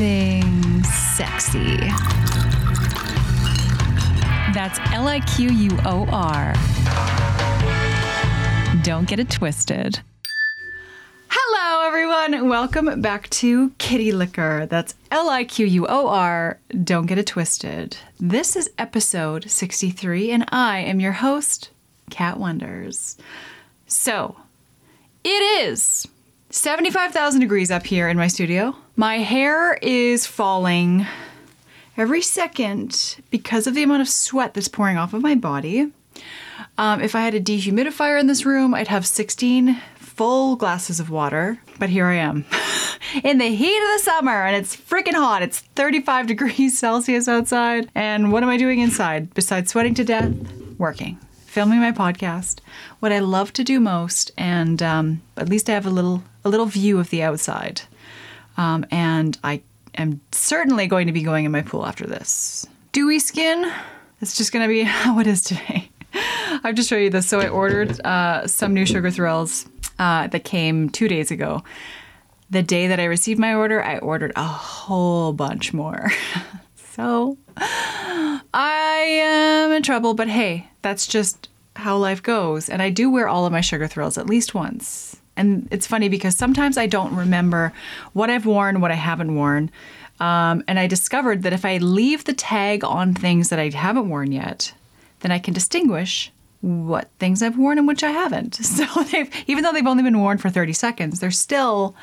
everything sexy. That's L I Q U O R. Don't get it twisted. Hello, everyone. Welcome back to Kitty Liquor. That's L I Q U O R. Don't get it twisted. This is episode 63, and I am your host, Cat Wonders. So, it is 75,000 degrees up here in my studio. My hair is falling every second because of the amount of sweat that's pouring off of my body. Um, if I had a dehumidifier in this room, I'd have 16 full glasses of water, but here I am in the heat of the summer and it's freaking hot. It's 35 degrees Celsius outside. And what am I doing inside besides sweating to death? Working, filming my podcast, what I love to do most, and um, at least I have a little a little view of the outside. Um, and I am certainly going to be going in my pool after this. Dewy skin. It's just going to be how it is today. I have to show you this. So I ordered uh, some new sugar thrills uh, that came two days ago. The day that I received my order, I ordered a whole bunch more. so I am in trouble, but hey, that's just how life goes. And I do wear all of my sugar thrills at least once. And it's funny because sometimes I don't remember what I've worn, what I haven't worn. Um, and I discovered that if I leave the tag on things that I haven't worn yet, then I can distinguish what things I've worn and which I haven't. So they've, even though they've only been worn for 30 seconds, they're still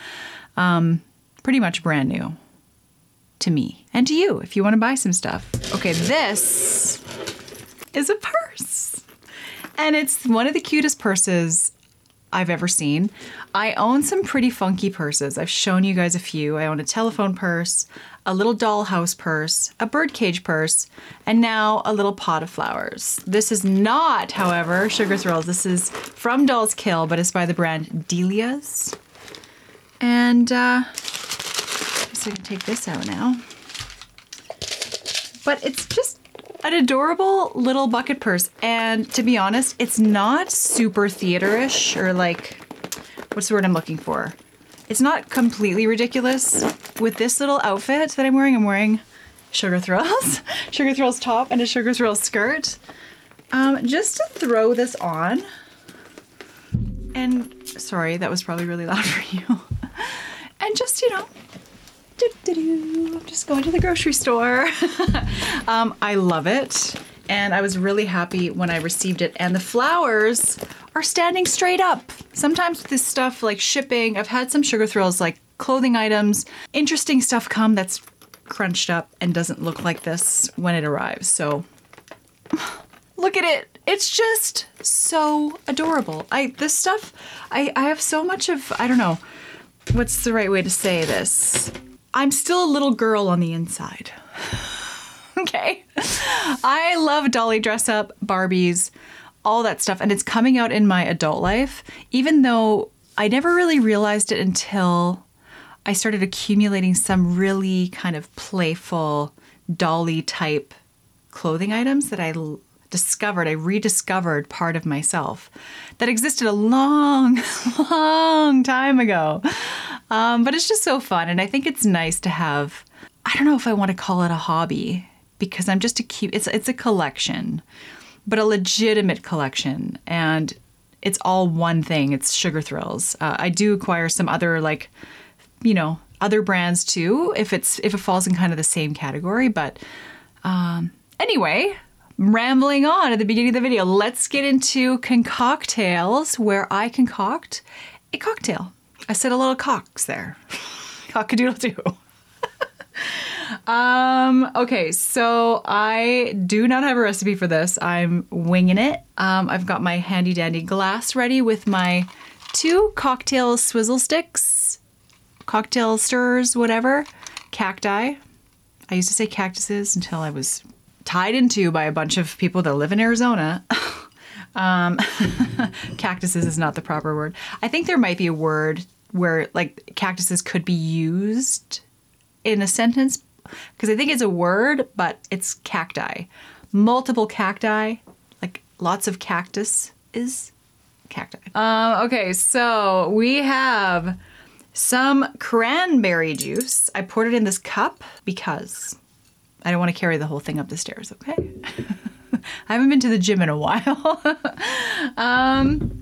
um, pretty much brand new to me and to you if you want to buy some stuff. Okay, this is a purse. And it's one of the cutest purses I've ever seen. I own some pretty funky purses. I've shown you guys a few. I own a telephone purse, a little dollhouse purse, a birdcage purse, and now a little pot of flowers. This is not, however, Sugar Thrills. This is from Dolls Kill, but it's by the brand Delia's. And uh, so I can take this out now. But it's just an adorable little bucket purse. And to be honest, it's not super theaterish or like, what's the word I'm looking for? It's not completely ridiculous. With this little outfit that I'm wearing, I'm wearing Sugar Thrills, Sugar Thrills top, and a Sugar Thrills skirt. Um, just to throw this on. And sorry, that was probably really loud for you. and just, you know, I'm just going to the grocery store. um, I love it. And I was really happy when I received it. And the flowers are standing straight up. Sometimes with this stuff like shipping, I've had some sugar thrills like clothing items, interesting stuff come that's crunched up and doesn't look like this when it arrives. So look at it. It's just so adorable. I this stuff I, I have so much of I don't know what's the right way to say this. I'm still a little girl on the inside. okay. I love dolly dress up, Barbies, all that stuff. And it's coming out in my adult life, even though I never really realized it until I started accumulating some really kind of playful dolly type clothing items that I l- discovered, I rediscovered part of myself that existed a long, long time ago. Um, but it's just so fun. And I think it's nice to have, I don't know if I want to call it a hobby because I'm just a cute, it's, it's a collection, but a legitimate collection. And it's all one thing. It's Sugar Thrills. Uh, I do acquire some other like, you know, other brands too, if it's if it falls in kind of the same category. But um, anyway, rambling on at the beginning of the video, let's get into concoctails, where I concoct a cocktail. I said a little cocks there. Cockadoodle doo. um, okay, so I do not have a recipe for this. I'm winging it. Um, I've got my handy dandy glass ready with my two cocktail swizzle sticks, cocktail stirrers, whatever, cacti. I used to say cactuses until I was tied into by a bunch of people that live in Arizona. um, cactuses is not the proper word. I think there might be a word where like cactuses could be used in a sentence because I think it's a word, but it's cacti. Multiple cacti, like lots of cactus is cacti. Um, okay, so we have some cranberry juice. I poured it in this cup because I don't want to carry the whole thing up the stairs, okay? I haven't been to the gym in a while. um,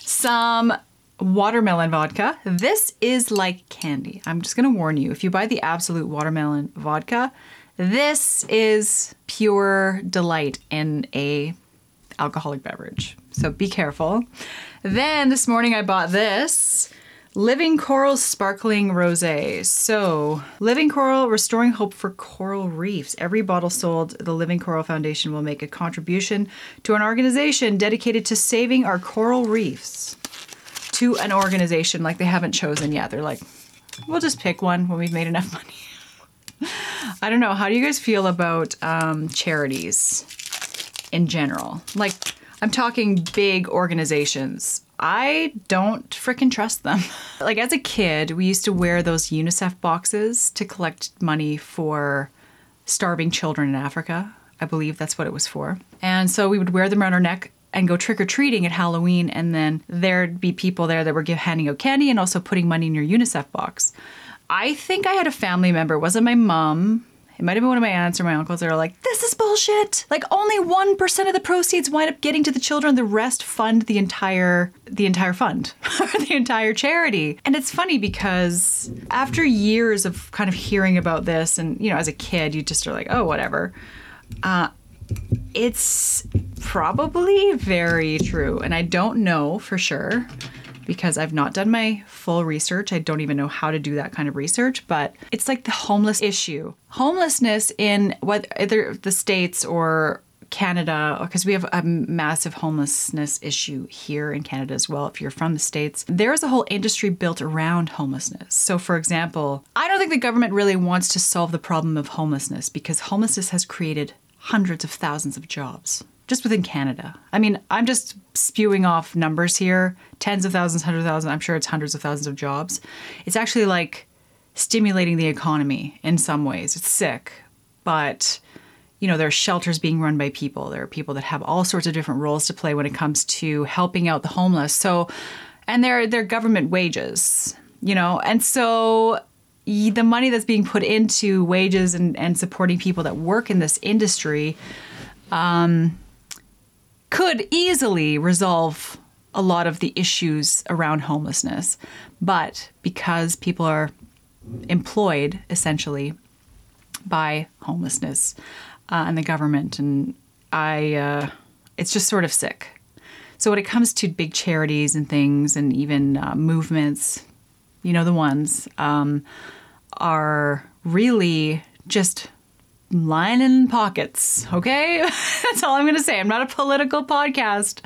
some watermelon vodka. This is like candy. I'm just going to warn you if you buy the Absolut watermelon vodka, this is pure delight in a alcoholic beverage. So be careful. Then this morning I bought this Living Coral Sparkling Rosé. So, Living Coral restoring hope for coral reefs. Every bottle sold, the Living Coral Foundation will make a contribution to an organization dedicated to saving our coral reefs. To an organization like they haven't chosen yet. They're like, we'll just pick one when we've made enough money. I don't know. How do you guys feel about um, charities in general? Like, I'm talking big organizations. I don't freaking trust them. like as a kid, we used to wear those UNICEF boxes to collect money for starving children in Africa. I believe that's what it was for. And so we would wear them around our neck and go trick or treating at Halloween, and then there'd be people there that were give, handing out candy and also putting money in your UNICEF box. I think I had a family member, it wasn't my mom, it might have been one of my aunts or my uncles that are like, this is bullshit. Like only 1% of the proceeds wind up getting to the children. The rest fund the entire the entire fund, the entire charity. And it's funny because after years of kind of hearing about this and, you know, as a kid, you just are like, oh, whatever. Uh, it's probably very true. And I don't know for sure because I've not done my full research. I don't even know how to do that kind of research, but it's like the homeless issue. Homelessness in whether the States or Canada, because we have a massive homelessness issue here in Canada as well. If you're from the States, there's a whole industry built around homelessness. So, for example, I don't think the government really wants to solve the problem of homelessness because homelessness has created hundreds of thousands of jobs just within Canada. I mean, I'm just spewing off numbers here tens of thousands, hundreds of thousands. I'm sure it's hundreds of thousands of jobs. It's actually like stimulating the economy in some ways. It's sick, but you know, there are shelters being run by people. There are people that have all sorts of different roles to play when it comes to helping out the homeless. So, and they're they're government wages, you know, and so the money that's being put into wages and, and supporting people that work in this industry um, could easily resolve a lot of the issues around homelessness. But because people are employed essentially by homelessness uh, and the government, and I, uh, it's just sort of sick. So when it comes to big charities and things, and even uh, movements, you know the ones, um, are really just lining pockets, okay? That's all I'm gonna say. I'm not a political podcast,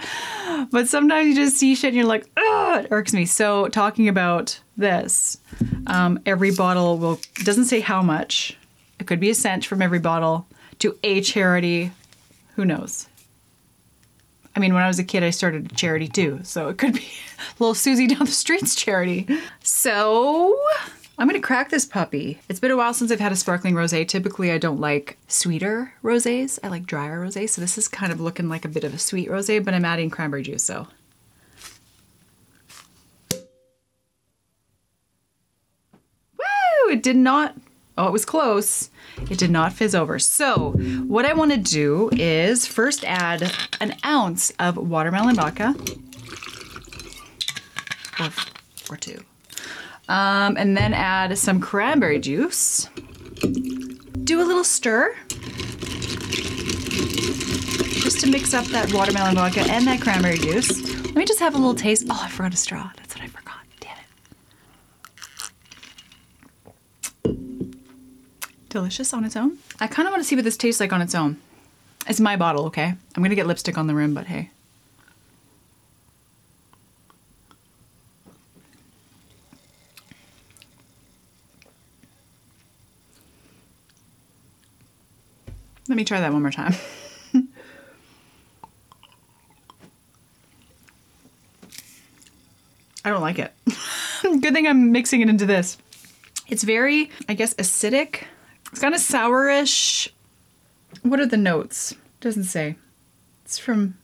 but sometimes you just see shit and you're like, oh, it irks me. So, talking about this, um, every bottle will, doesn't say how much. It could be a cent from every bottle to a charity. Who knows? I mean, when I was a kid, I started a charity too. So it could be little Susie down the streets charity. So I'm going to crack this puppy. It's been a while since I've had a sparkling rosé. Typically, I don't like sweeter rosés. I like drier rosés. So this is kind of looking like a bit of a sweet rosé, but I'm adding cranberry juice, so. Woo! It did not, oh, it was close. It did not fizz over. So what I want to do is first add an ounce of watermelon vodka. Or, or two. Um, and then add some cranberry juice. Do a little stir just to mix up that watermelon vodka and that cranberry juice. Let me just have a little taste. Oh, I forgot a straw. That's what I forgot. Damn it. Delicious on its own. I kind of want to see what this tastes like on its own. It's my bottle, okay? I'm gonna get lipstick on the rim, but hey. Let me try that one more time. I don't like it. Good thing I'm mixing it into this. It's very, I guess, acidic. It's kind of sourish. What are the notes? Doesn't say. It's from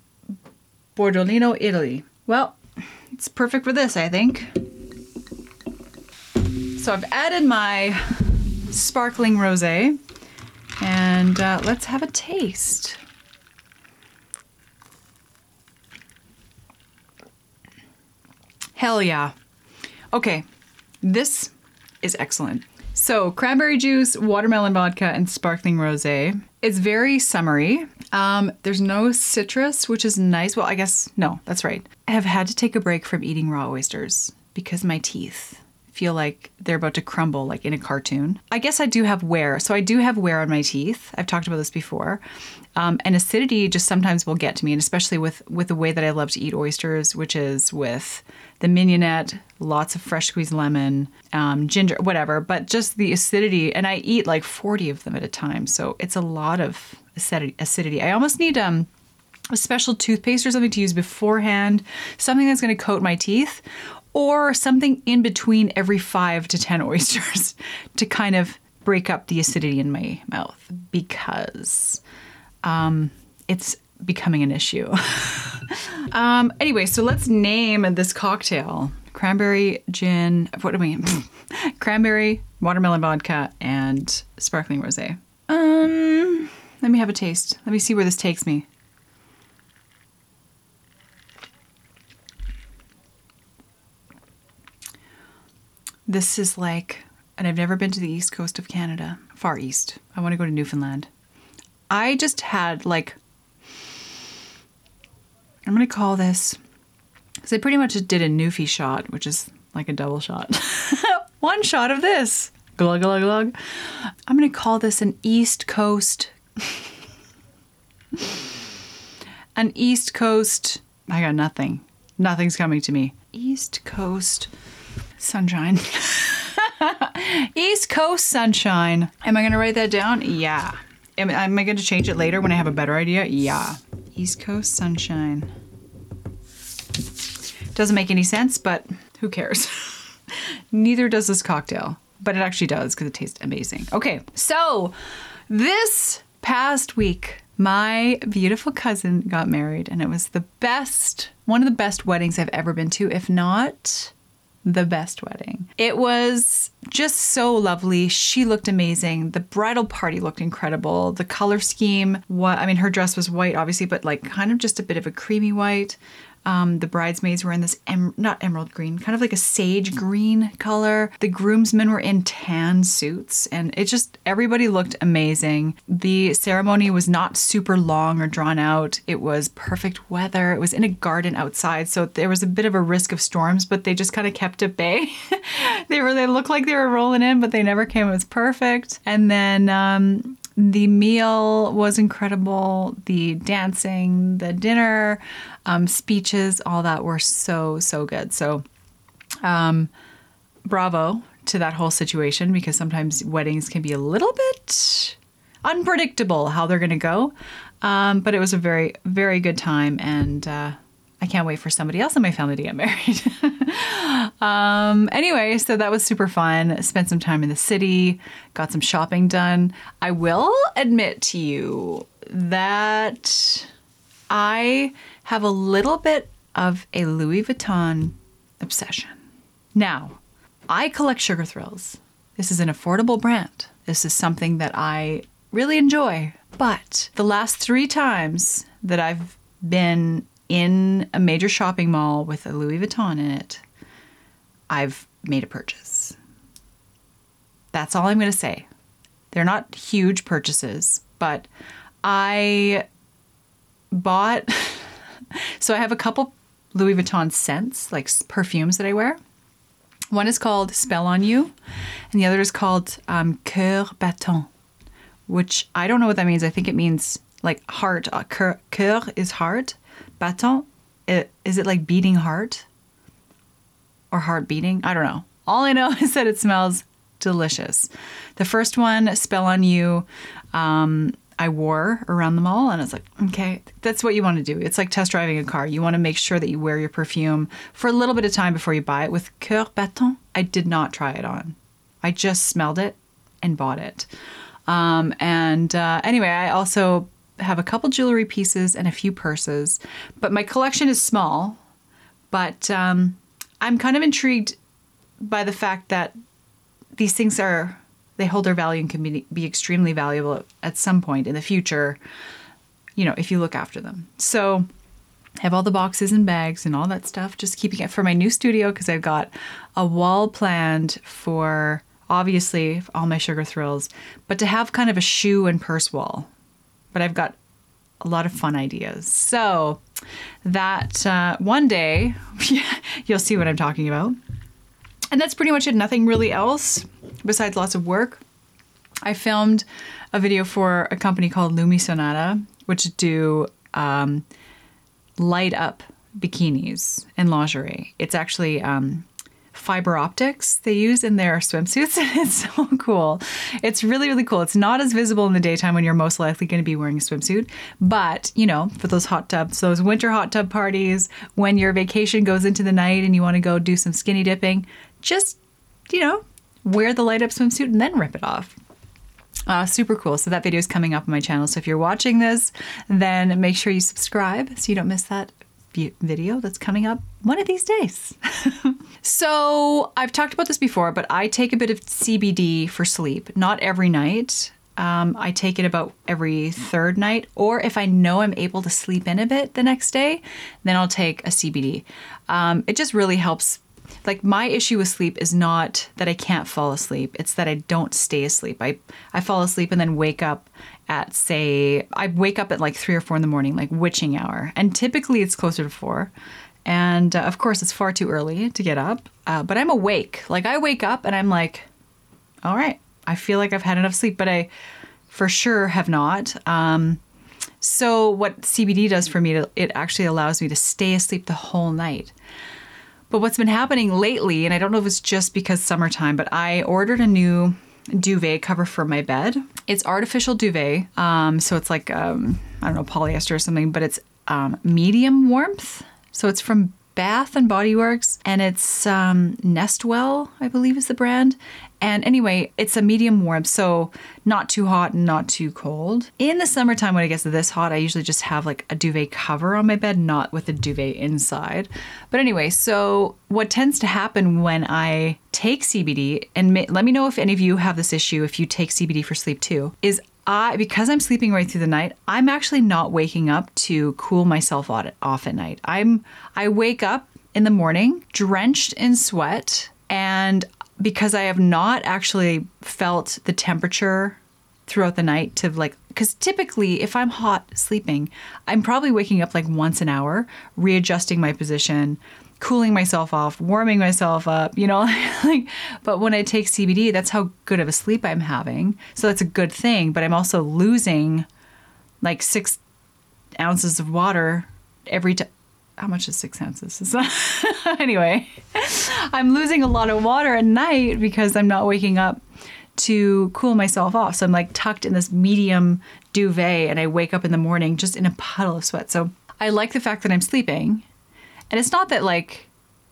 Bardolino, Italy. Well, it's perfect for this, I think. So I've added my sparkling rosé, and uh, let's have a taste. Hell yeah. Okay, this is excellent. So, cranberry juice, watermelon vodka, and sparkling rosé. It's very summery. Um, there's no citrus, which is nice. Well, I guess, no, that's right. I have had to take a break from eating raw oysters because my teeth feel like they're about to crumble like in a cartoon. I guess I do have wear. So I do have wear on my teeth. I've talked about this before. Um, and acidity just sometimes will get to me, and especially with with the way that I love to eat oysters, which is with the mignonette, lots of fresh squeezed lemon, um, ginger, whatever. But just the acidity, and I eat like 40 of them at a time, so it's a lot of acidity. I almost need um, a special toothpaste or something to use beforehand, something that's going to coat my teeth, or something in between every five to 10 oysters to kind of break up the acidity in my mouth because um, it's becoming an issue. um, anyway, so let's name this cocktail cranberry gin. What do we mean? cranberry, watermelon vodka, and sparkling rose. Um, let me have a taste. Let me see where this takes me. This is like, and I've never been to the east coast of Canada, far east. I want to go to Newfoundland. I just had like, I'm going to call this, because I pretty much just did a Newfie shot, which is like a double shot. One shot of this. Glug, glug, glug. I'm going to call this an East Coast. an East Coast. I got nothing. Nothing's coming to me. East Coast sunshine. East Coast sunshine. Am I going to write that down? Yeah. Am, am I going to change it later when I have a better idea? Yeah. East Coast sunshine. Doesn't make any sense, but who cares? Neither does this cocktail, but it actually does because it tastes amazing. Okay, so this past week, my beautiful cousin got married, and it was the best, one of the best weddings I've ever been to, if not the best wedding. It was just so lovely. She looked amazing. The bridal party looked incredible. The color scheme, what I mean, her dress was white, obviously, but like kind of just a bit of a creamy white. Um, the bridesmaids were in this em- not emerald green, kind of like a sage green color. The groomsmen were in tan suits, and it just everybody looked amazing. The ceremony was not super long or drawn out. It was perfect weather. It was in a garden outside, so there was a bit of a risk of storms, but they just kind of kept at bay. they were they looked like they were rolling in, but they never came. It was perfect. And then um, the meal was incredible. The dancing, the dinner, um, speeches, all that were so, so good. So, um, bravo to that whole situation because sometimes weddings can be a little bit unpredictable how they're going to go. Um, but it was a very, very good time. And, uh, I can't wait for somebody else in my family to get married. um, anyway, so that was super fun. Spent some time in the city, got some shopping done. I will admit to you that I have a little bit of a Louis Vuitton obsession. Now, I collect Sugar Thrills. This is an affordable brand. This is something that I really enjoy. But the last three times that I've been in a major shopping mall with a Louis Vuitton in it, I've made a purchase. That's all I'm going to say. They're not huge purchases, but I bought. so I have a couple Louis Vuitton scents, like perfumes that I wear. One is called Spell on You, and the other is called um, Coeur Battant, which I don't know what that means. I think it means like heart. Uh, coeur, coeur is heart, Battant, it, is it like beating heart? Or heart beating? I don't know. All I know is that it smells delicious. The first one, Spell on You, um, I wore around the mall and I was like, okay, that's what you want to do. It's like test driving a car. You want to make sure that you wear your perfume for a little bit of time before you buy it. With Coeur Battant, I did not try it on. I just smelled it and bought it. Um, and uh, anyway, I also have a couple jewelry pieces and a few purses, but my collection is small. But um, I'm kind of intrigued by the fact that these things are they hold their value and can be, be extremely valuable at some point in the future. You know, if you look after them. So I have all the boxes and bags and all that stuff, just keeping it for my new studio because I've got a wall planned for obviously all my sugar thrills, but to have kind of a shoe and purse wall. But I've got a lot of fun ideas. So that uh, one day you'll see what I'm talking about. And that's pretty much it. Nothing really else besides lots of work. I filmed a video for a company called Lumi Sonata, which do um, light up bikinis and lingerie. It's actually um, fiber optics they use in their swimsuits. it's so cool. It's really, really cool. It's not as visible in the daytime when you're most likely going to be wearing a swimsuit. But, you know, for those hot tubs, those winter hot tub parties, when your vacation goes into the night and you want to go do some skinny dipping, just, you know, wear the light up swimsuit and then rip it off. Uh, super cool. So that video is coming up on my channel. So if you're watching this, then make sure you subscribe so you don't miss that video that's coming up one of these days. so I've talked about this before, but I take a bit of CBD for sleep, not every night. Um, I take it about every third night, or if I know I'm able to sleep in a bit the next day, then I'll take a CBD. Um, it just really helps like my issue with sleep is not that I can't fall asleep. It's that I don't stay asleep. I I fall asleep and then wake up at say I wake up at like 3 or 4 in the morning, like witching hour. And typically it's closer to 4. And uh, of course it's far too early to get up. Uh, but I'm awake. Like I wake up and I'm like all right, I feel like I've had enough sleep, but I for sure have not. Um, so what CBD does for me, it actually allows me to stay asleep the whole night. But what's been happening lately, and I don't know if it's just because summertime, but I ordered a new duvet cover for my bed. It's artificial duvet, um, so it's like um, I don't know polyester or something, but it's um, medium warmth. So it's from Bath and Body Works, and it's um, Nestwell, I believe is the brand. And anyway, it's a medium warmth, so not too hot and not too cold. In the summertime, when it gets this hot, I usually just have like a duvet cover on my bed, not with a duvet inside. But anyway, so what tends to happen when I take CBD, and let me know if any of you have this issue, if you take CBD for sleep too, is I because I'm sleeping right through the night, I'm actually not waking up to cool myself off at night. I'm I wake up in the morning drenched in sweat and because I have not actually felt the temperature throughout the night to like because typically if i'm hot sleeping i'm probably waking up like once an hour readjusting my position cooling myself off warming myself up you know like but when i take cbd that's how good of a sleep i'm having so that's a good thing but i'm also losing like six ounces of water every time how much is six ounces? anyway, I'm losing a lot of water at night because I'm not waking up to cool myself off. So I'm like tucked in this medium duvet and I wake up in the morning just in a puddle of sweat. So I like the fact that I'm sleeping. And it's not that like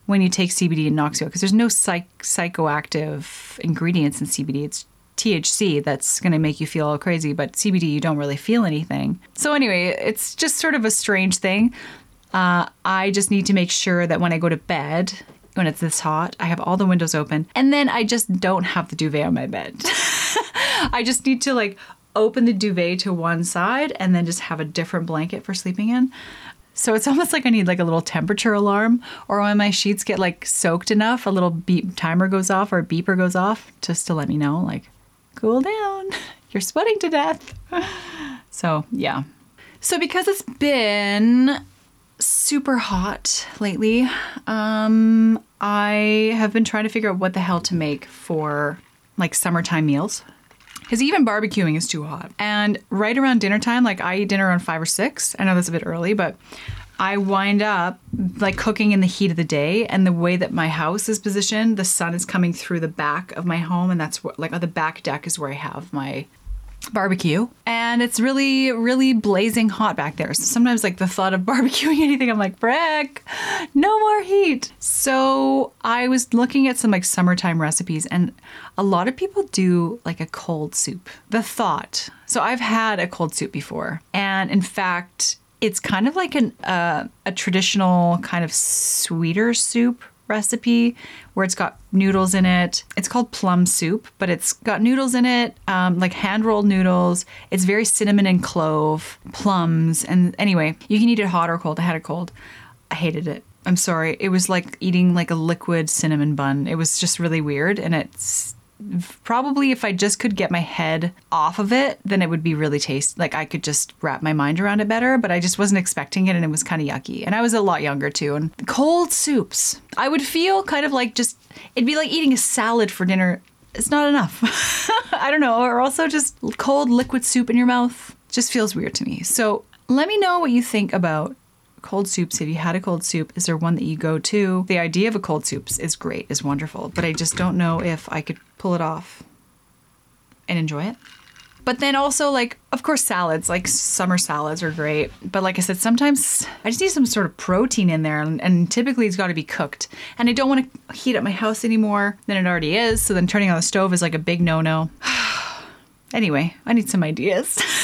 when you take CBD it knocks you out because there's no psych- psychoactive ingredients in CBD. It's THC that's going to make you feel all crazy, but CBD, you don't really feel anything. So, anyway, it's just sort of a strange thing. Uh, I just need to make sure that when I go to bed, when it's this hot, I have all the windows open. And then I just don't have the duvet on my bed. I just need to like open the duvet to one side and then just have a different blanket for sleeping in. So it's almost like I need like a little temperature alarm, or when my sheets get like soaked enough, a little beep timer goes off or a beeper goes off just to let me know, like, cool down, you're sweating to death. So yeah. So because it's been super hot lately. Um, I have been trying to figure out what the hell to make for like summertime meals. Because even barbecuing is too hot. And right around dinner time, like I eat dinner around five or six. I know that's a bit early, but I wind up like cooking in the heat of the day. And the way that my house is positioned, the sun is coming through the back of my home. And that's like, the back deck is where I have my barbecue and it's really really blazing hot back there. So sometimes like the thought of barbecuing anything i'm like frick no more heat. So i was looking at some like summertime recipes and a lot of people do like a cold soup. The thought. So i've had a cold soup before and in fact it's kind of like an uh, a traditional kind of sweeter soup recipe where it's got noodles in it. It's called plum soup, but it's got noodles in it, um, like hand rolled noodles. It's very cinnamon and clove, plums. And anyway, you can eat it hot or cold. I had it cold. I hated it. I'm sorry. It was like eating like a liquid cinnamon bun. It was just really weird. And it's probably if I just could get my head off of it, then it would be really tasty. Like I could just wrap my mind around it better, but I just wasn't expecting it and it was kind of yucky. And I was a lot younger too. And cold soups, I would feel kind of like just, it'd be like eating a salad for dinner. It's not enough. I don't know. Or also just cold liquid soup in your mouth just feels weird to me. So let me know what you think about cold soups have you had a cold soup? Is there one that you go to? The idea of a cold soup is great is wonderful but i just don't know if i could pull it off and enjoy it. But then also like of course salads like summer salads are great but like i said sometimes i just need some sort of protein in there and, and typically it's got to be cooked. And i don't want to heat up my house anymore than it already is so then turning on the stove is like a big no-no. Anyway i need some ideas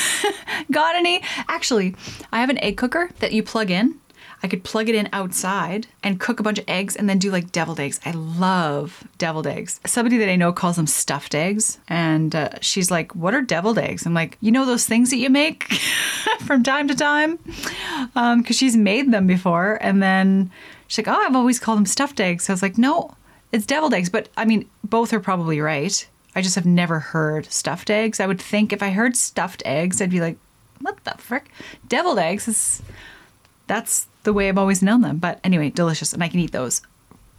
Got any? Actually, I have an egg cooker that you plug in. I could plug it in outside and cook a bunch of eggs and then do like deviled eggs. I love deviled eggs. Somebody that I know calls them stuffed eggs. And uh, she's like, What are deviled eggs? I'm like, You know those things that you make from time to time? Because um, she's made them before. And then she's like, Oh, I've always called them stuffed eggs. So I was like, No, it's deviled eggs. But I mean, both are probably right. I just have never heard stuffed eggs. I would think if I heard stuffed eggs, I'd be like, what the frick? Deviled eggs is that's the way I've always known them. But anyway, delicious, and I can eat those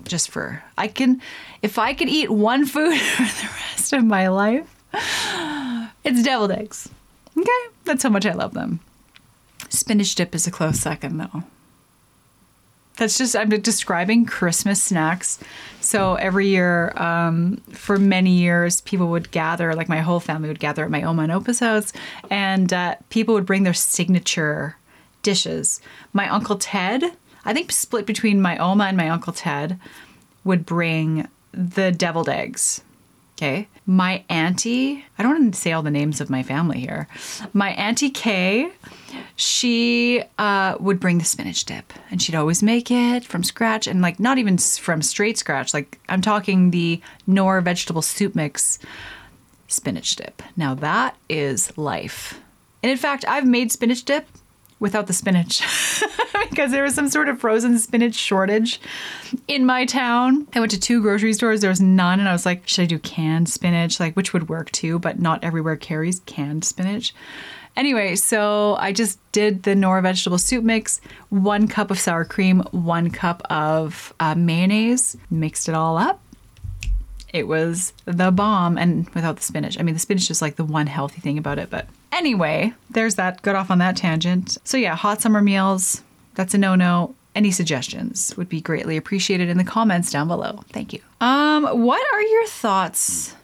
just for I can if I could eat one food for the rest of my life, it's deviled eggs. Okay, that's how much I love them. Spinach dip is a close second though. That's just I'm describing Christmas snacks. So every year, um, for many years, people would gather, like my whole family would gather at my Oma and Opa's house, and uh, people would bring their signature dishes. My uncle Ted, I think split between my Oma and my uncle Ted, would bring the deviled eggs. Okay. My auntie, I don't want to say all the names of my family here. My auntie Kay, she uh, would bring the spinach dip and she'd always make it from scratch and like not even from straight scratch. Like I'm talking the Knorr vegetable soup mix spinach dip. Now that is life. And in fact, I've made spinach dip without the spinach because there was some sort of frozen spinach shortage in my town. I went to two grocery stores, there was none, and I was like, should I do canned spinach? Like, which would work too, but not everywhere carries canned spinach. Anyway, so I just did the Knorr vegetable soup mix, one cup of sour cream, one cup of uh, mayonnaise, mixed it all up. It was the bomb, and without the spinach. I mean, the spinach is like the one healthy thing about it, but Anyway, there's that. Got off on that tangent. So, yeah, hot summer meals, that's a no no. Any suggestions would be greatly appreciated in the comments down below. Thank you. Um, what are your thoughts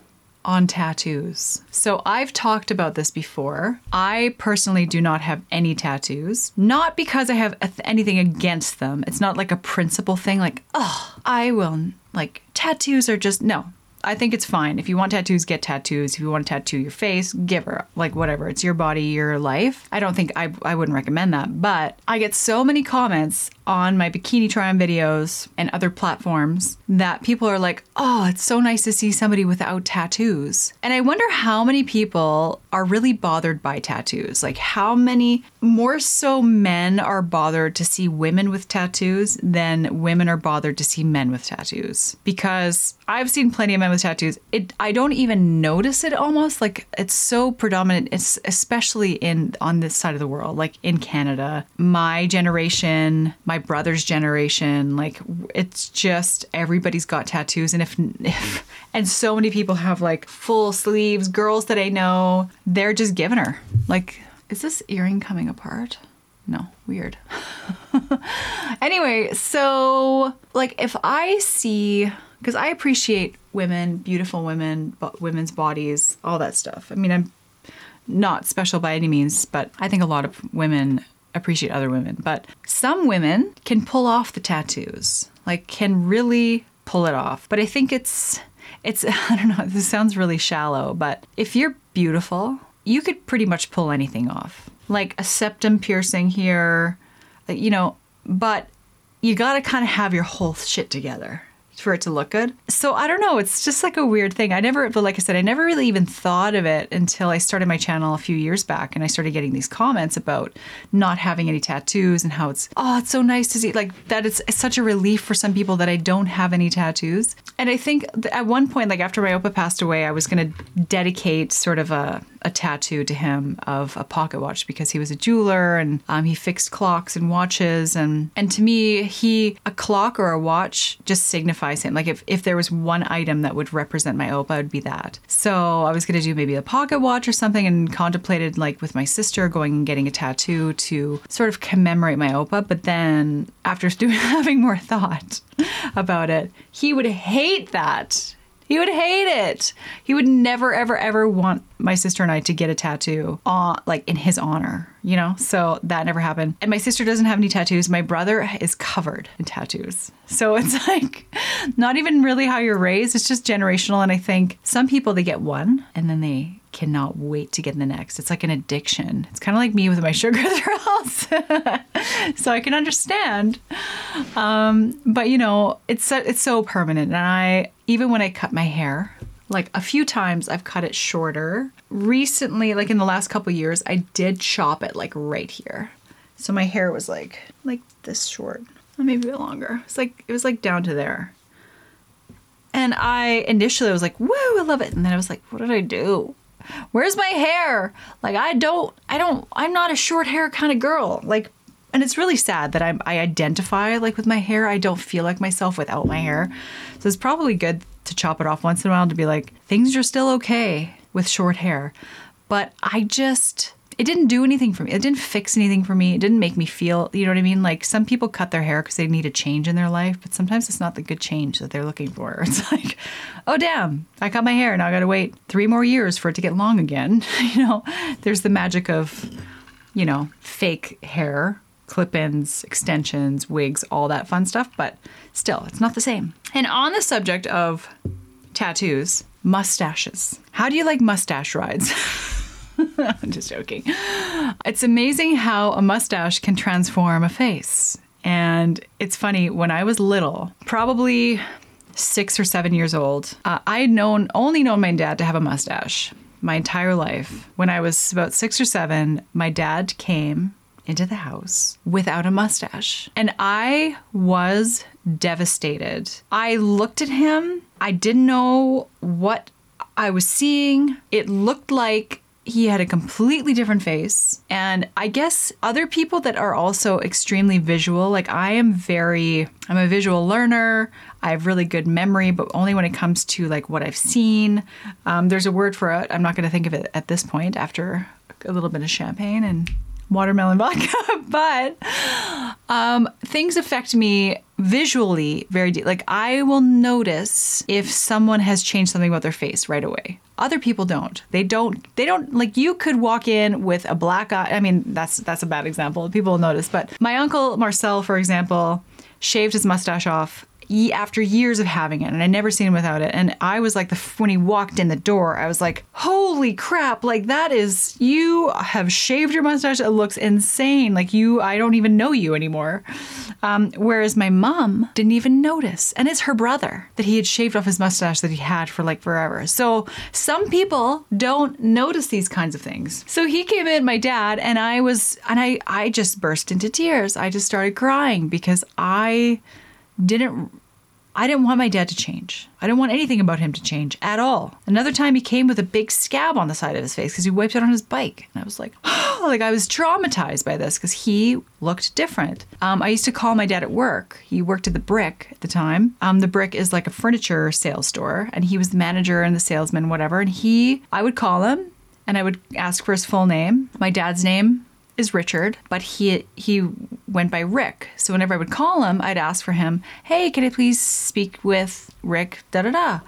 on tattoos? So, I've talked about this before. I personally do not have any tattoos, not because I have anything against them. It's not like a principle thing, like, oh, I will, like, tattoos are just, no, I think it's fine. If you want tattoos, get tattoos. If you want to tattoo your face, give her. Like, whatever. It's your body, your life. I don't think I, I wouldn't recommend that. But I get so many comments on my bikini try on videos and other platforms that people are like, oh, it's so nice to see somebody without tattoos. And I wonder how many people are really bothered by tattoos. Like, how many more so men are bothered to see women with tattoos than women are bothered to see men with tattoos. Because I've seen plenty of men with tattoos. It I don't even notice it almost like it's so predominant. It's especially in on this side of the world, like in Canada. My generation, my brother's generation, like it's just everybody's got tattoos, and if if and so many people have like full sleeves. Girls that I know, they're just giving her like. Is this earring coming apart? No, weird. anyway, so like if I see because I appreciate women, beautiful women, women's bodies, all that stuff. I mean, I'm not special by any means, but I think a lot of women appreciate other women. But some women can pull off the tattoos, like can really pull it off. But I think it's it's I don't know, this sounds really shallow, but if you're beautiful, you could pretty much pull anything off. Like a septum piercing here, you know, but you got to kind of have your whole shit together for it to look good. So I don't know. It's just like a weird thing. I never, but like I said, I never really even thought of it until I started my channel a few years back and I started getting these comments about not having any tattoos and how it's, oh, it's so nice to see like that. It's, such a relief for some people that I don't have any tattoos. And I think at one point, like after my Opa passed away, I was going to dedicate sort of a, a tattoo to him of a pocket watch because he was a jeweler and um, he fixed clocks and watches and and to me he a clock or a watch just signifies him like if, if there was one item that would represent my opa it would be that so i was going to do maybe a pocket watch or something and contemplated like with my sister going and getting a tattoo to sort of commemorate my opa but then after having more thought about it he would hate that he would hate it. He would never, ever, ever want my sister and I to get a tattoo on, like in his honor, you know? So that never happened. And my sister doesn't have any tattoos. My brother is covered in tattoos. So it's like not even really how you're raised, it's just generational. And I think some people, they get one and then they cannot wait to get the next. It's like an addiction. It's kind of like me with my sugar thrills. so I can understand. Um, but you know, it's so, it's so permanent. And I even when I cut my hair, like a few times I've cut it shorter. Recently, like in the last couple years, I did chop it like right here. So my hair was like like this short, or maybe a bit longer. It's like it was like down to there. And I initially was like, "Woo, I love it." And then I was like, "What did I do? Where's my hair? Like I don't I don't I'm not a short hair kind of girl. Like and it's really sad that I'm, I identify like with my hair. I don't feel like myself without my hair. So it's probably good to chop it off once in a while to be like, things are still okay with short hair. But I just, it didn't do anything for me. It didn't fix anything for me. It didn't make me feel, you know what I mean? Like some people cut their hair because they need a change in their life, but sometimes it's not the good change that they're looking for. It's like, oh, damn, I cut my hair. Now I got to wait three more years for it to get long again. you know, there's the magic of, you know, fake hair clip ins, extensions, wigs, all that fun stuff, but still, it's not the same. And on the subject of tattoos, mustaches. How do you like mustache rides? I'm just joking. It's amazing how a mustache can transform a face. And it's funny, when I was little, probably six or seven years old, uh, I had known only known my dad to have a mustache my entire life. When I was about six or seven, my dad came into the house without a mustache. And I was devastated. I looked at him. I didn't know what I was seeing. It looked like he had a completely different face. And I guess other people that are also extremely visual, like I am very, I'm a visual learner. I have really good memory, but only when it comes to like what I've seen. Um, there's a word for it. I'm not going to think of it at this point after a little bit of champagne and watermelon vodka, but um, things affect me visually very deep. Like I will notice if someone has changed something about their face right away. Other people don't. They don't. They don't. Like you could walk in with a black eye. I mean, that's that's a bad example. People will notice. But my uncle Marcel, for example, shaved his mustache off after years of having it, and I never seen him without it. And I was like, the when he walked in the door, I was like, holy crap! Like that is you have shaved your mustache. It looks insane. Like you, I don't even know you anymore. Um, whereas my mom didn't even notice, and it's her brother that he had shaved off his mustache that he had for like forever. So some people don't notice these kinds of things. So he came in, my dad, and I was, and I, I just burst into tears. I just started crying because I didn't I didn't want my dad to change. I didn't want anything about him to change at all. Another time he came with a big scab on the side of his face because he wiped it on his bike. And I was like, oh, like I was traumatized by this because he looked different. Um, I used to call my dad at work. He worked at the Brick at the time. Um, the Brick is like a furniture sales store, and he was the manager and the salesman, whatever. And he, I would call him and I would ask for his full name. My dad's name is Richard, but he he went by Rick. So whenever I would call him, I'd ask for him. Hey, can I please speak with Rick? Da da da.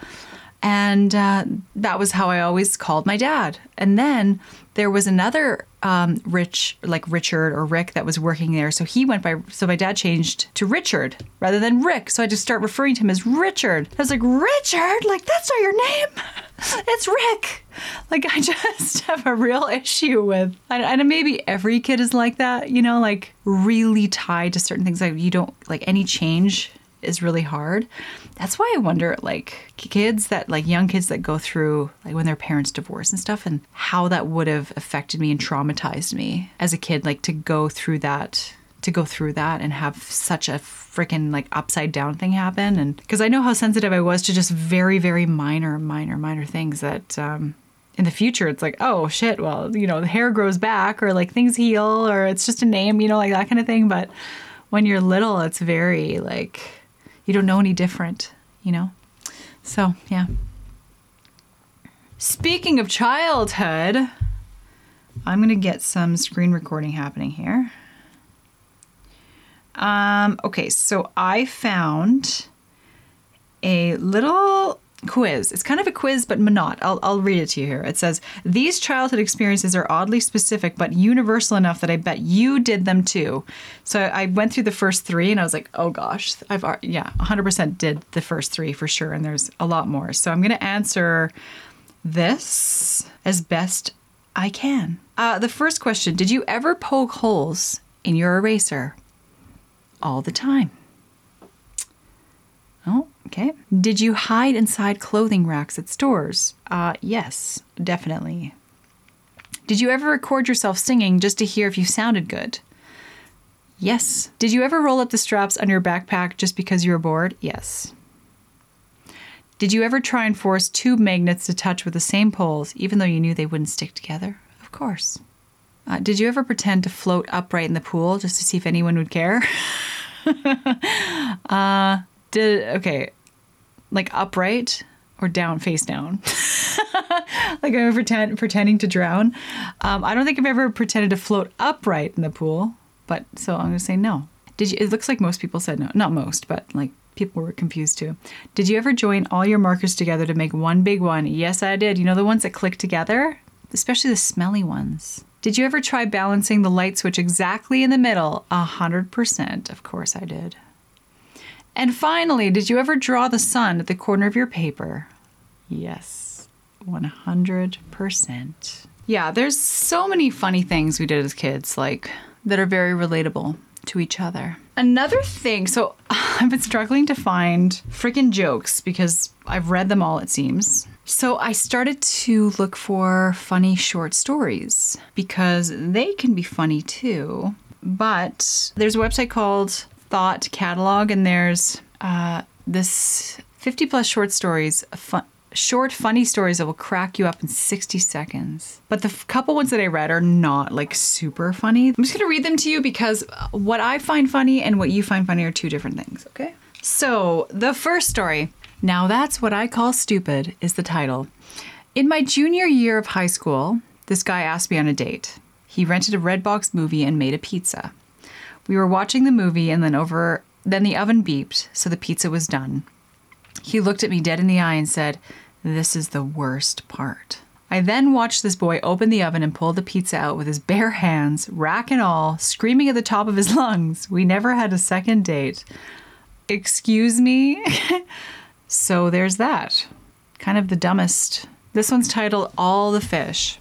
And uh, that was how I always called my dad. And then there was another um, Rich, like Richard or Rick, that was working there. So he went by, so my dad changed to Richard rather than Rick. So I just start referring to him as Richard. I was like, Richard? Like, that's not your name. It's Rick. Like, I just have a real issue with, and maybe every kid is like that, you know, like really tied to certain things. Like, you don't, like, any change is really hard. That's why I wonder, like, kids that, like, young kids that go through, like, when their parents divorce and stuff, and how that would have affected me and traumatized me as a kid, like, to go through that to go through that and have such a freaking like upside down thing happen. And because i know how sensitive i was to just very very minor minor minor things that um in the future it's like oh shit well you know the hair grows back or like things heal or it's just a name you know like that kind of thing. But when you're little it's very like you don't know any different you know? So yeah. Speaking of childhood i'm going to get some screen recording happening here um, okay, so I found a little quiz. It's kind of a quiz, but not. I'll, I'll read it to you here. It says, These childhood experiences are oddly specific, but universal enough that I bet you did them too. So I went through the first three and I was like, oh gosh, I've, yeah, 100% did the first three for sure. And there's a lot more. So I'm going to answer this as best I can. Uh, the first question Did you ever poke holes in your eraser? All the time. Oh, okay. Did you hide inside clothing racks at stores? Uh, yes, definitely. Did you ever record yourself singing just to hear if you sounded good? Yes. Did you ever roll up the straps on your backpack just because you were bored? Yes. Did you ever try and force tube magnets to touch with the same poles even though you knew they wouldn't stick together? Of course. Uh, did you ever pretend to float upright in the pool just to see if anyone would care? uh, did okay, like upright or down, face down. like I'm pretend, pretending to drown. Um, I don't think I've ever pretended to float upright in the pool, but so I'm gonna say no. Did you? It looks like most people said no. Not most, but like people were confused too. Did you ever join all your markers together to make one big one? Yes, I did. You know the ones that click together, especially the smelly ones. Did you ever try balancing the light switch exactly in the middle? A hundred percent. Of course I did. And finally, did you ever draw the sun at the corner of your paper? Yes, 100%. Yeah, there's so many funny things we did as kids, like that are very relatable to each other. Another thing, so I've been struggling to find freaking jokes because I've read them all, it seems. So I started to look for funny short stories because they can be funny too. But there's a website called Thought Catalog, and there's uh, this 50 plus short stories, fun, short, funny stories that will crack you up in 60 seconds. But the f- couple ones that I read are not like super funny. I'm just gonna read them to you because uh, what I find funny and what you find funny are two different things, okay? So the first story now That's What I Call Stupid is the title. In my junior year of high school, this guy asked me on a date. He rented a Redbox movie and made a pizza. We were watching the movie and then over then the oven beeped, so the pizza was done. He looked at me dead in the eye and said, "This is the worst part." I then watched this boy open the oven and pull the pizza out with his bare hands, rack and all, screaming at the top of his lungs. We never had a second date. Excuse me? So there's that. Kind of the dumbest. This one's titled All the Fish.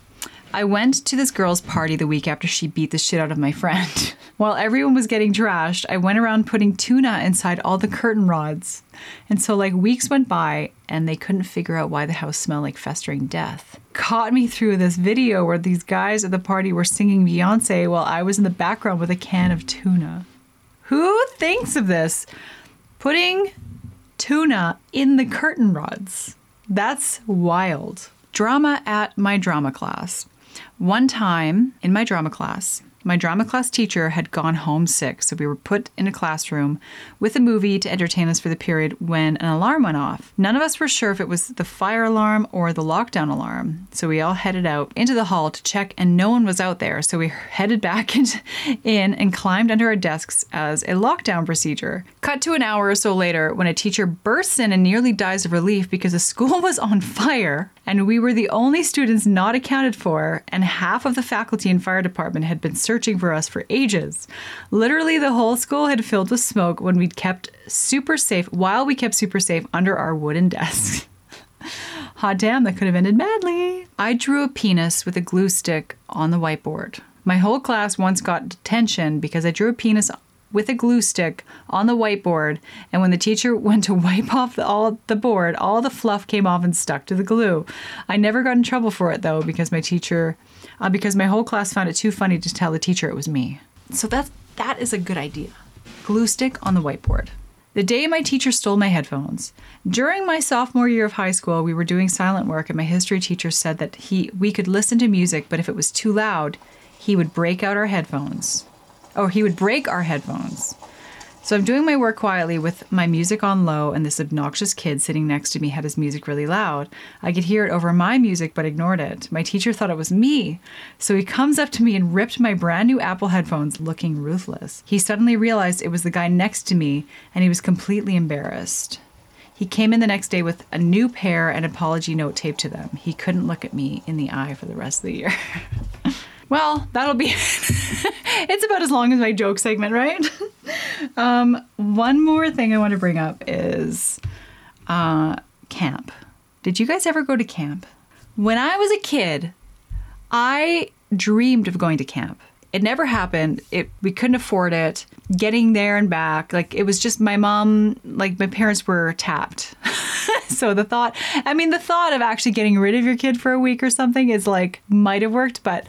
I went to this girl's party the week after she beat the shit out of my friend. While everyone was getting trashed, I went around putting tuna inside all the curtain rods. And so, like, weeks went by and they couldn't figure out why the house smelled like festering death. Caught me through this video where these guys at the party were singing Beyonce while I was in the background with a can of tuna. Who thinks of this? Putting tuna in the curtain rods. That's wild. Drama at my drama class. One time in my drama class, my drama class teacher had gone home sick, so we were put in a classroom with a movie to entertain us for the period when an alarm went off. None of us were sure if it was the fire alarm or the lockdown alarm, so we all headed out into the hall to check, and no one was out there, so we headed back in and climbed under our desks as a lockdown procedure. Cut to an hour or so later when a teacher bursts in and nearly dies of relief because the school was on fire and we were the only students not accounted for, and half of the faculty and fire department had been searching for us for ages. Literally, the whole school had filled with smoke when we'd kept super safe, while we kept super safe under our wooden desks. Hot damn, that could have ended badly. I drew a penis with a glue stick on the whiteboard. My whole class once got detention because I drew a penis with a glue stick on the whiteboard. And when the teacher went to wipe off the, all the board, all the fluff came off and stuck to the glue. I never got in trouble for it though because my teacher, uh, because my whole class found it too funny to tell the teacher it was me. So that's that is a good idea. Glue stick on the whiteboard. The day my teacher stole my headphones. During my sophomore year of high school, we were doing silent work and my history teacher said that he we could listen to music, but if it was too loud, he would break out our headphones. Or he would break our headphones. So I'm doing my work quietly with my music on low, and this obnoxious kid sitting next to me had his music really loud. I could hear it over my music, but ignored it. My teacher thought it was me. So he comes up to me and ripped my brand new Apple headphones, looking ruthless. He suddenly realized it was the guy next to me, and he was completely embarrassed. He came in the next day with a new pair and apology note taped to them. He couldn't look at me in the eye for the rest of the year. well, that'll be it's about as long as my joke segment, right? um, one more thing I want to bring up is uh, camp. Did you guys ever go to camp? When I was a kid, I dreamed of going to camp. It never happened. It we couldn't afford it. Getting there and back, like it was just my mom, like my parents were tapped. so the thought, I mean, the thought of actually getting rid of your kid for a week or something is like might have worked, but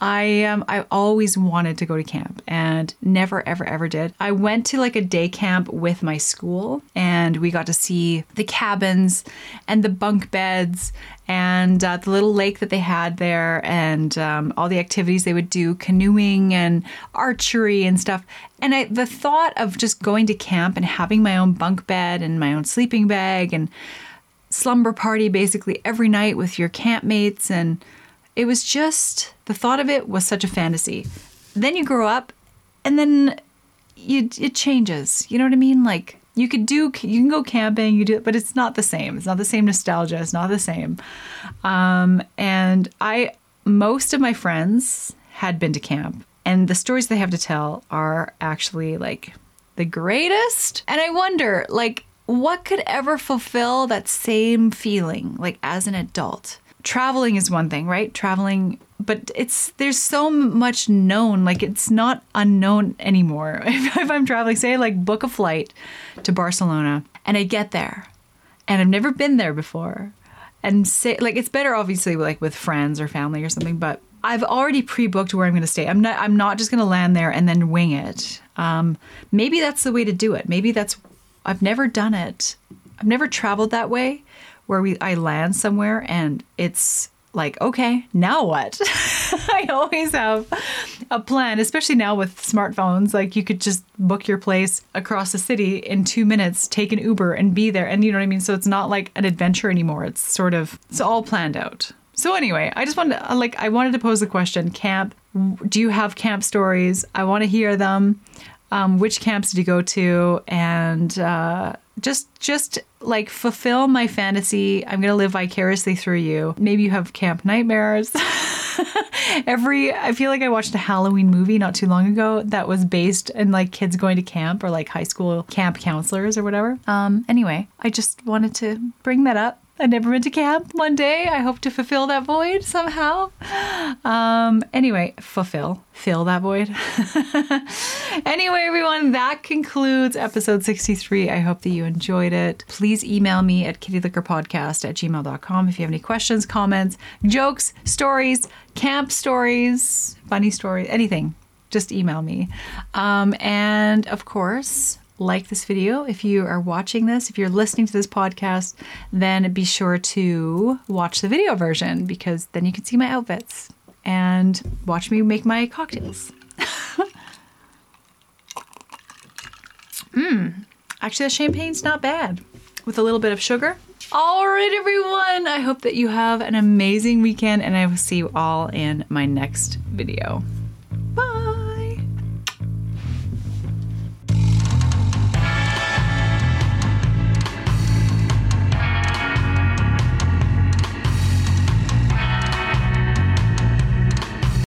I um I always wanted to go to camp and never ever ever did. I went to like a day camp with my school and we got to see the cabins and the bunk beds and uh, the little lake that they had there and um, all the activities they would do canoeing and archery and stuff and I, the thought of just going to camp and having my own bunk bed and my own sleeping bag and slumber party basically every night with your campmates and it was just the thought of it was such a fantasy. Then you grow up and then you it changes. You know what i mean? Like you could do you can go camping you do it, but it's not the same. It's not the same nostalgia. It's not the same. Um, and i most of my friends had been to camp and the stories they have to tell are actually like the greatest. And i wonder like what could ever fulfill that same feeling like as an adult? Traveling is one thing right? Traveling but it's there's so much known like it's not unknown anymore. If, if i'm traveling say like book a flight to barcelona and i get there and i've never been there before and say like it's better obviously like with friends or family or something but i've already pre-booked where i'm going to stay i'm not i'm not just going to land there and then wing it um, maybe that's the way to do it maybe that's i've never done it i've never traveled that way where we i land somewhere and it's like, okay, now what? I always have a plan, especially now with smartphones. Like, you could just book your place across the city in two minutes, take an Uber, and be there. And you know what I mean? So it's not like an adventure anymore. It's sort of, it's all planned out. So, anyway, I just wanted to, like, I wanted to pose the question camp, do you have camp stories? I want to hear them. Um, which camps did you go to? And, uh, just just like fulfill my fantasy. I'm to live vicariously through you. Maybe you have camp nightmares. Every I feel like I watched a Halloween movie not too long ago that was based in like kids going to camp or like high school camp counselors or whatever. Um anyway, I just wanted to bring that up. I never went to camp. One day, I hope to fulfill that void somehow. Um, anyway, fulfill, fill that void. anyway, everyone, that concludes episode 63. I hope that you enjoyed it. Please email me at kittylickerpodcast at gmail.com if you have any questions, comments, jokes, stories, camp stories, funny stories, anything. Just email me. Um, and of course, like this video. If you are watching this, if you're listening to this podcast, then be sure to watch the video version because then you can see my outfits and watch me make my cocktails. Mmm, actually, the champagne's not bad with a little bit of sugar. All right, everyone. I hope that you have an amazing weekend, and I will see you all in my next video.